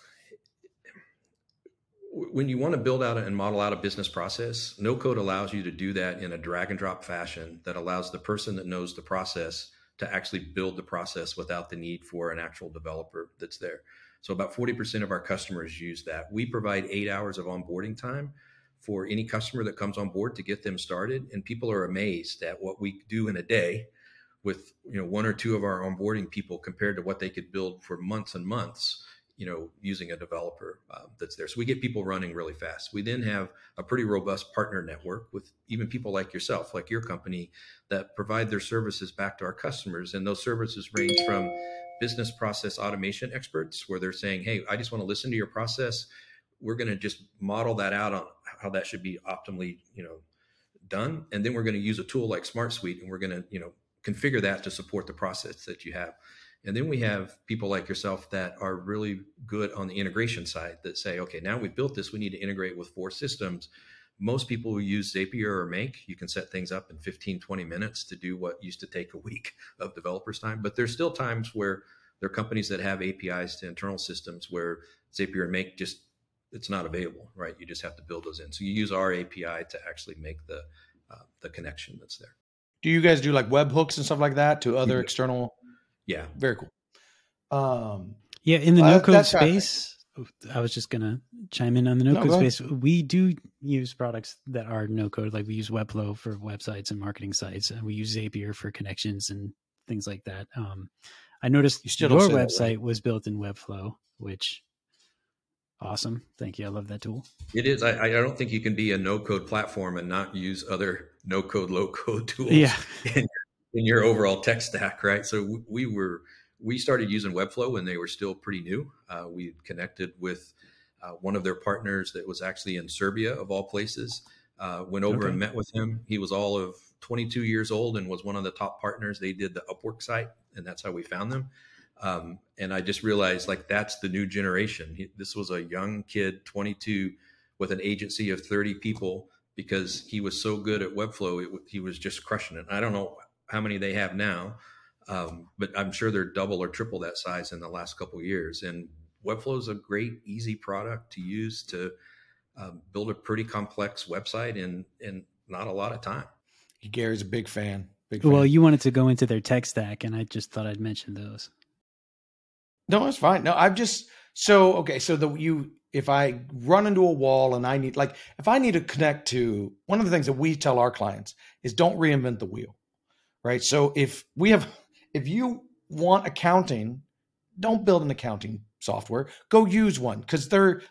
[SPEAKER 3] when you want to build out and model out a business process, no code allows you to do that in a drag and drop fashion that allows the person that knows the process to actually build the process without the need for an actual developer that's there. So about 40% of our customers use that. We provide eight hours of onboarding time for any customer that comes on board to get them started. And people are amazed at what we do in a day with you know one or two of our onboarding people compared to what they could build for months and months you know using a developer uh, that's there. So we get people running really fast. We then have a pretty robust partner network with even people like yourself like your company that provide their services back to our customers. And those services range from business process automation experts where they're saying hey i just want to listen to your process we're going to just model that out on how that should be optimally you know done. And then we're going to use a tool like smart suite and we're going to you know configure that to support the process that you have. And then we have people like yourself that are really good on the integration side that say okay now we've built this we need to integrate with four systems. Most people who use zapier or make you can set things up in 15 20 minutes to do what used to take a week of developers time. But there's still times where there are companies that have apis to internal systems where zapier and make just it's not available, right? You just have to build those in. So you use our API to actually make the uh, the connection that's there.
[SPEAKER 1] Do you guys do like web hooks and stuff like that to other external?
[SPEAKER 3] Yeah,
[SPEAKER 1] very cool. Um,
[SPEAKER 2] yeah, in the no code uh, space, I was just gonna chime in on the no, no code space. We do use products that are no code, like we use Webflow for websites and marketing sites, and we use Zapier for connections and things like that. Um, I noticed you your website that, right? was built in Webflow, which Awesome. Thank you. I love that tool.
[SPEAKER 3] It is. I, I don't think you can be a no code platform and not use other no code, low code tools
[SPEAKER 2] yeah.
[SPEAKER 3] in, in your overall tech stack, right? So we were, we started using Webflow when they were still pretty new. Uh, we connected with uh, one of their partners that was actually in Serbia, of all places. Uh, went over okay. and met with him. He was all of 22 years old and was one of the top partners. They did the Upwork site, and that's how we found them. Um, and I just realized like that's the new generation. He, this was a young kid, 22, with an agency of 30 people because he was so good at Webflow. It, he was just crushing it. I don't know how many they have now, um, but I'm sure they're double or triple that size in the last couple years. And Webflow is a great, easy product to use to um, build a pretty complex website in in not a lot of time.
[SPEAKER 1] Gary's a big fan. Big
[SPEAKER 2] fan. Well, you wanted to go into their tech stack, and I just thought I'd mention those.
[SPEAKER 1] No, it's fine. No, I've just so okay. So the you if I run into a wall and I need like if I need to connect to one of the things that we tell our clients is don't reinvent the wheel. Right. So if we have if you want accounting, don't build an accounting software. Go use one because they're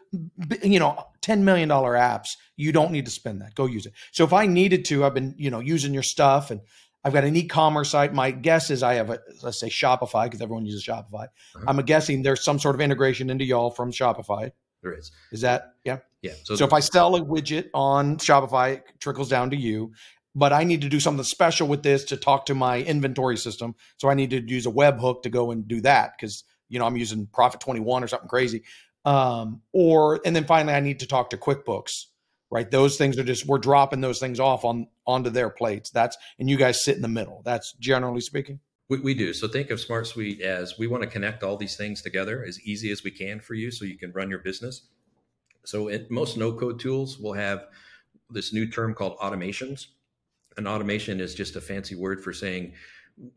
[SPEAKER 1] you know ten million dollar apps. You don't need to spend that. Go use it. So if I needed to, I've been you know using your stuff and I've got an e-commerce site. My guess is I have a let's say Shopify because everyone uses Shopify. Uh-huh. I'm guessing there's some sort of integration into y'all from Shopify.
[SPEAKER 3] There is.
[SPEAKER 1] Is that yeah?
[SPEAKER 3] Yeah.
[SPEAKER 1] So, so if I sell a widget on Shopify, it trickles down to you. But I need to do something special with this to talk to my inventory system. So I need to use a webhook to go and do that because you know I'm using Prophet 21 or something crazy. Um, or and then finally I need to talk to QuickBooks right? Those things are just we're dropping those things off on onto their plates. That's and you guys sit in the middle. That's generally speaking.
[SPEAKER 3] We, we do. So think of Smart Suite as we want to connect all these things together as easy as we can for you, so you can run your business. So it, most no code tools will have this new term called automations, an automation is just a fancy word for saying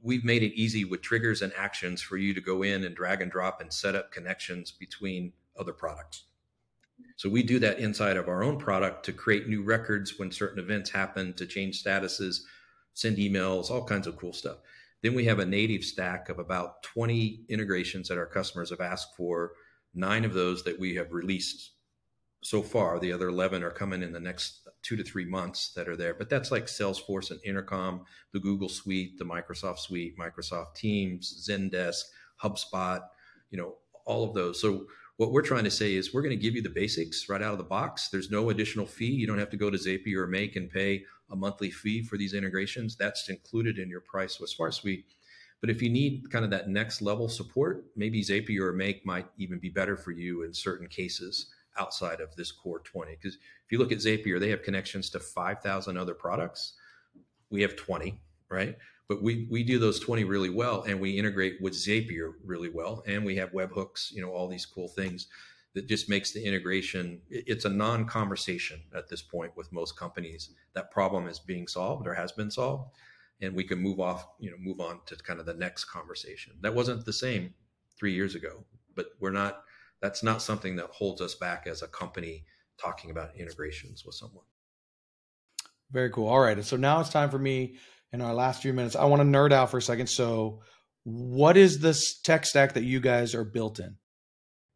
[SPEAKER 3] we've made it easy with triggers and actions for you to go in and drag and drop and set up connections between other products. So we do that inside of our own product to create new records when certain events happen, to change statuses, send emails, all kinds of cool stuff. Then we have a native stack of about 20 integrations that our customers have asked for, nine of those that we have released so far. The other 11 are coming in the next two to three months that are there. But that's like Salesforce and Intercom, the Google Suite, the Microsoft Suite, Microsoft Teams, Zendesk, HubSpot, you know, all of those. So what we're trying to say is we're going to give you the basics right out of the box. There's no additional fee. You don't have to go to Zapier or Make and pay a monthly fee for these integrations. That's included in your price with Smart Suite. But if you need kind of that next level support, maybe Zapier or Make might even be better for you in certain cases outside of this core 20. Because if you look at Zapier, they have connections to 5,000 other products. We have 20, right? But we, we do those 20 really well and we integrate with Zapier really well. And we have webhooks, you know, all these cool things that just makes the integration it's a non-conversation at this point with most companies that problem is being solved or has been solved and we can move off you know move on to kind of the next conversation that wasn't the same three years ago but we're not that's not something that holds us back as a company talking about integrations with someone.
[SPEAKER 1] Very cool. All right. And so now it's time for me in our last few minutes. I want to nerd out for a second. So, what is this tech stack that you guys are built in?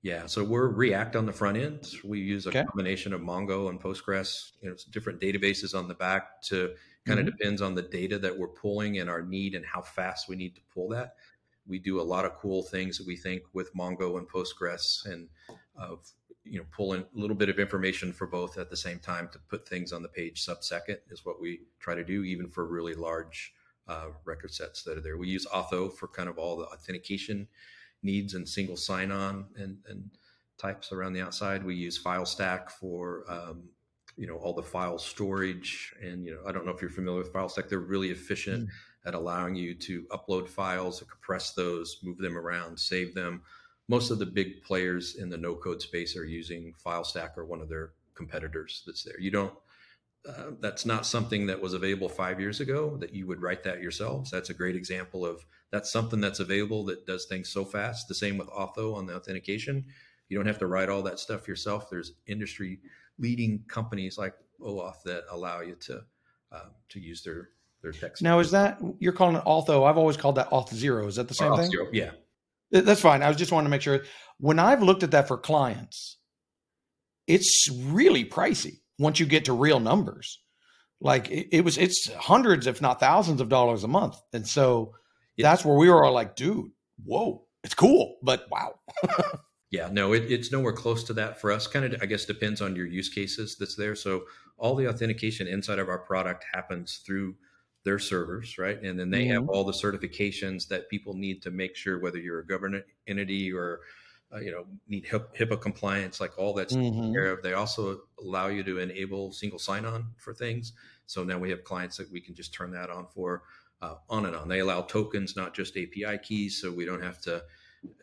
[SPEAKER 3] Yeah, so we're React on the front end. We use a okay. combination of Mongo and Postgres. You know, different databases on the back to kind mm-hmm. of depends on the data that we're pulling and our need and how fast we need to pull that we do a lot of cool things that we think with Mongo and Postgres and of you know pulling a little bit of information for both at the same time to put things on the page sub second is what we try to do even for really large uh, record sets that are there. We use Auth0 for kind of all the authentication needs and single sign on and, and types around the outside. We use FileStack for um, you know all the file storage and you know I don't know if you're familiar with FileStack. They're really efficient. Mm at allowing you to upload files, compress those, move them around, save them. Most of the big players in the no code space are using FileStack or one of their competitors that's there. You don't, uh, that's not something that was available five years ago that you would write that yourselves. That's a great example of that's something that's available that does things so fast. The same with Auth0 on the authentication. You don't have to write all that stuff yourself. There's industry leading companies like OAuth that allow you to uh, to use their their text.
[SPEAKER 1] Now, is that you're calling it Auth0? I've always called that Auth Zero. Is that the same thing? Zero,
[SPEAKER 3] yeah.
[SPEAKER 1] That's fine. I was just wanting to make sure. When I've looked at that for clients, it's really pricey once you get to real numbers. Like it, it was, it's hundreds, if not thousands of dollars a month. And so yeah. that's where we were all like, dude, whoa, it's cool, but wow.
[SPEAKER 3] yeah, no, it, it's nowhere close to that for us. Kind of, I guess, depends on your use cases that's there. So all the authentication inside of our product happens through their servers, right? And then they mm-hmm. have all the certifications that people need to make sure whether you're a government entity or uh, you know need HIPAA compliance, like all that's mm-hmm. taken care of. They also allow you to enable single sign-on for things. So now we have clients that we can just turn that on for uh, on and on. They allow tokens, not just API keys, so we don't have to.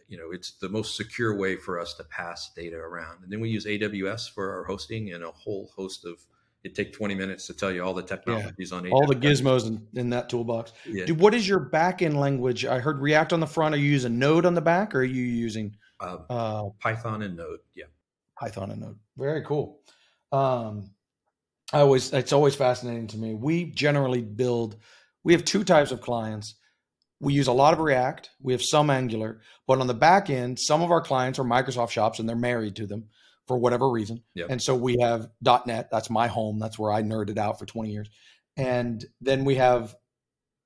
[SPEAKER 3] You know, it's the most secure way for us to pass data around. And then we use AWS for our hosting and a whole host of it take 20 minutes to tell you all the technologies yeah. on
[SPEAKER 1] all the gizmos in, in that toolbox. Yeah. Dude, what is your back end language? I heard React on the front. Are you using Node on the back or are you using
[SPEAKER 3] uh, uh, Python and Node? Yeah.
[SPEAKER 1] Python and Node. Very cool. Um, I always, it's always fascinating to me. We generally build, we have two types of clients. We use a lot of React. We have some Angular, but on the back end, some of our clients are Microsoft shops and they're married to them for whatever reason. Yep. And so we have .NET. That's my home. That's where I nerded out for 20 years. And then we have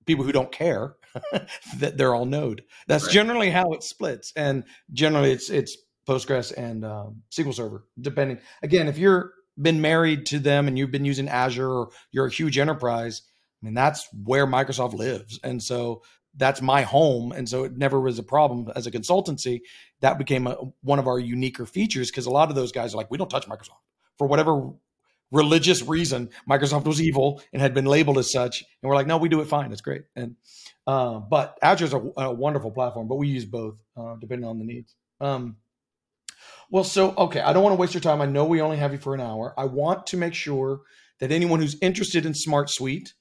[SPEAKER 1] people who don't care that they're all Node. That's right. generally how it splits. And generally, it's it's Postgres and um, SQL Server, depending. Again, if you're been married to them and you've been using Azure or you're a huge enterprise, I mean that's where Microsoft lives. And so that's my home and so it never was a problem as a consultancy. That became a, one of our uniquer features because a lot of those guys are like we don't touch microsoft. For whatever religious reason microsoft was evil and had been labeled as such and we're like no we do it fine. It's great. And uh, but azure is a, a, wonderful platform but we use both uh, depending on the needs. Um, well so okay i don't want to waste your time. I know we only have you for an hour. I want to make sure that anyone who's interested in smart suite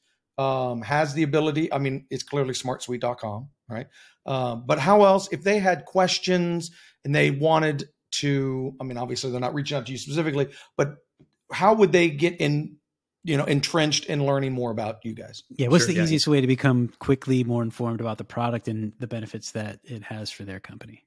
[SPEAKER 1] um, has the ability. I mean, it's clearly smartsuite.com, right? Um, but how else, if they had questions and they wanted to, I mean, obviously they're not reaching out to you specifically, but how would they get in, you know, entrenched in learning more about you guys?
[SPEAKER 2] Yeah. What's sure, the yeah. easiest way to become quickly more informed about the product and the benefits that it has for their company?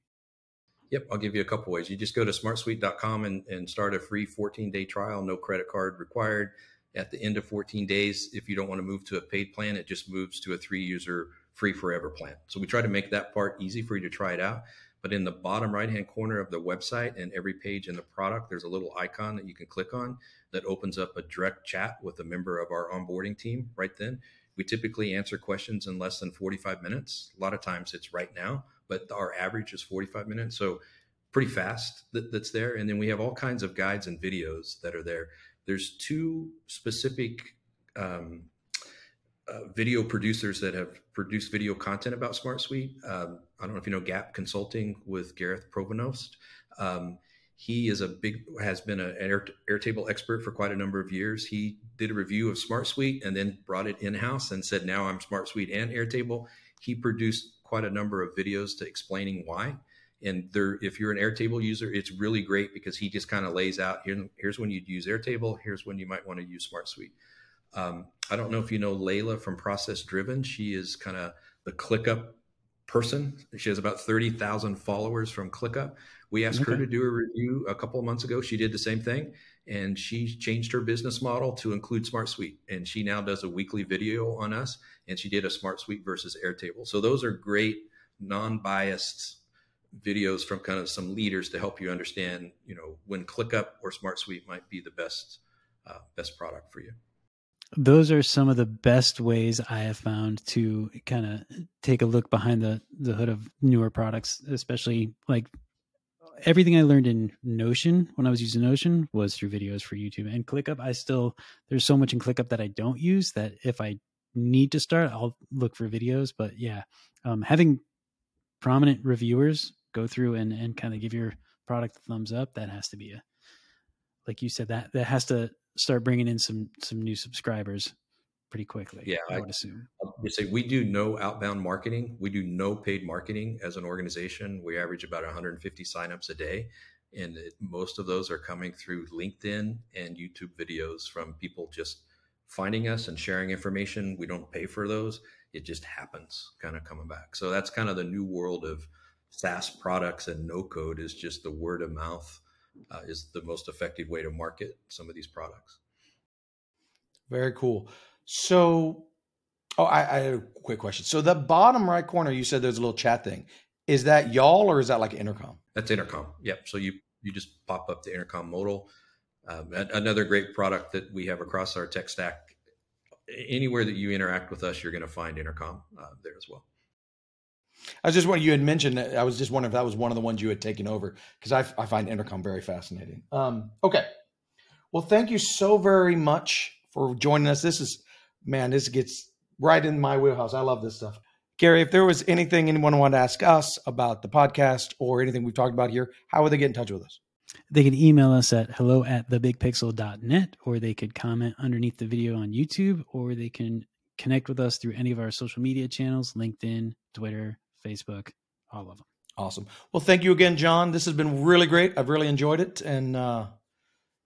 [SPEAKER 3] Yep, I'll give you a couple ways. You just go to smartsuite.com and, and start a free 14 day trial, no credit card required. At the end of 14 days, if you don't want to move to a paid plan, it just moves to a three user free forever plan. So we try to make that part easy for you to try it out. But in the bottom right hand corner of the website and every page in the product, there's a little icon that you can click on that opens up a direct chat with a member of our onboarding team right then. We typically answer questions in less than 45 minutes. A lot of times it's right now, but our average is 45 minutes. So pretty fast that, that's there. And then we have all kinds of guides and videos that are there. There's two specific um, uh, video producers that have produced video content about Smart Suite. Um, I don't know if you know Gap Consulting with Gareth Pronovost. Um, he is a big has been an Air, Airtable expert for quite a number of years. He did a review of Smart Suite and then brought it in house and said, "Now I'm Smart Suite and Airtable." He produced quite a number of videos to explaining why. And there, if you're an Airtable user, it's really great because he just kind of lays out here, here's when you'd use Airtable, here's when you might want to use Smart Suite. Um, I don't know if you know Layla from Process Driven. She is kind of the ClickUp person. She has about 30,000 followers from ClickUp. We asked okay. her to do a review a couple of months ago. She did the same thing and she changed her business model to include Smart Suite. And she now does a weekly video on us and she did a Smart Suite versus Airtable. So those are great non biased videos from kind of some leaders to help you understand, you know, when ClickUp or Smart Suite might be the best uh, best product for you.
[SPEAKER 2] Those are some of the best ways I have found to kind of take a look behind the the hood of newer products, especially like everything I learned in Notion when I was using Notion was through videos for YouTube and ClickUp. I still there's so much in ClickUp that I don't use that if I need to start, I'll look for videos. But yeah, um, having prominent reviewers go through and, and kind of give your product a thumbs up, that has to be a, like you said, that, that has to start bringing in some, some new subscribers pretty quickly.
[SPEAKER 3] Yeah.
[SPEAKER 2] I, I would assume.
[SPEAKER 3] You say we do no outbound marketing. We do no paid marketing as an organization. We average about 150 signups a day. And it, most of those are coming through LinkedIn and YouTube videos from people just finding us and sharing information. We don't pay for those. It just happens kind of coming back. So that's kind of the new world of SaaS products and no code is just the word of mouth uh, is the most effective way to market some of these products.
[SPEAKER 1] Very cool. So, oh, I, I had a quick question. So the bottom right corner, you said there's a little chat thing. Is that y'all or is that like intercom?
[SPEAKER 3] That's intercom. Yep. So you you just pop up the intercom modal. Um, another great product that we have across our tech stack. Anywhere that you interact with us, you're going to find intercom uh, there as well.
[SPEAKER 1] I was just wondering, you had mentioned that. I was just wondering if that was one of the ones you had taken over because I, I find intercom very fascinating. Um, okay. Well, thank you so very much for joining us. This is, man, this gets right in my wheelhouse. I love this stuff. Gary, if there was anything anyone wanted to ask us about the podcast or anything we've talked about here, how would they get in touch with us?
[SPEAKER 2] They can email us at hello at thebigpixel.net or they could comment underneath the video on YouTube or they can connect with us through any of our social media channels LinkedIn, Twitter, Facebook, all of them.
[SPEAKER 1] Awesome. Well, thank you again, John. This has been really great. I've really enjoyed it. And, uh,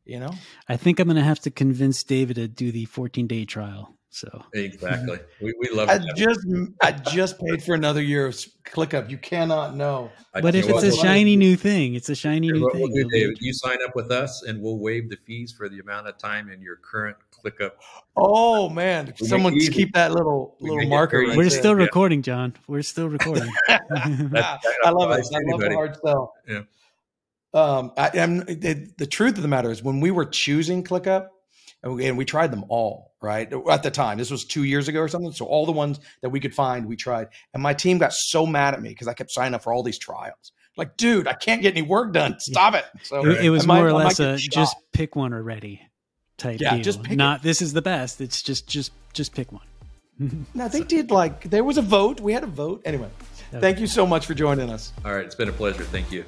[SPEAKER 1] you know,
[SPEAKER 2] I think I'm going to have to convince David to do the 14 day trial. So
[SPEAKER 3] exactly, we, we love.
[SPEAKER 1] I it. just I just paid for another year of ClickUp. You cannot know.
[SPEAKER 2] But if it's a shiny new thing, it's a shiny new thing.
[SPEAKER 3] We'll do, David, you sign up with us, and we'll waive the fees for the amount of time in your current ClickUp.
[SPEAKER 1] Oh man, we someone keep that little we little marker.
[SPEAKER 2] Right We're there. still recording, John. We're still recording.
[SPEAKER 1] I love it. I love the hard sell.
[SPEAKER 3] Yeah.
[SPEAKER 1] Um, I am the, the truth of the matter is when we were choosing ClickUp and we, and we tried them all right? At the time this was two years ago or something so all the ones that we could find we tried. And my team got so mad at me because i kept signing up for all these trials. Like dude i can't get any work done. Stop it.
[SPEAKER 2] So it, it was more or less a just pick one already type yeah deal. just pick not it. this is the best it's just just just pick one.
[SPEAKER 1] Now they so. did like there was a vote. We had a vote. Anyway okay. thank you so much for joining us.
[SPEAKER 3] All right it's been a pleasure. Thank you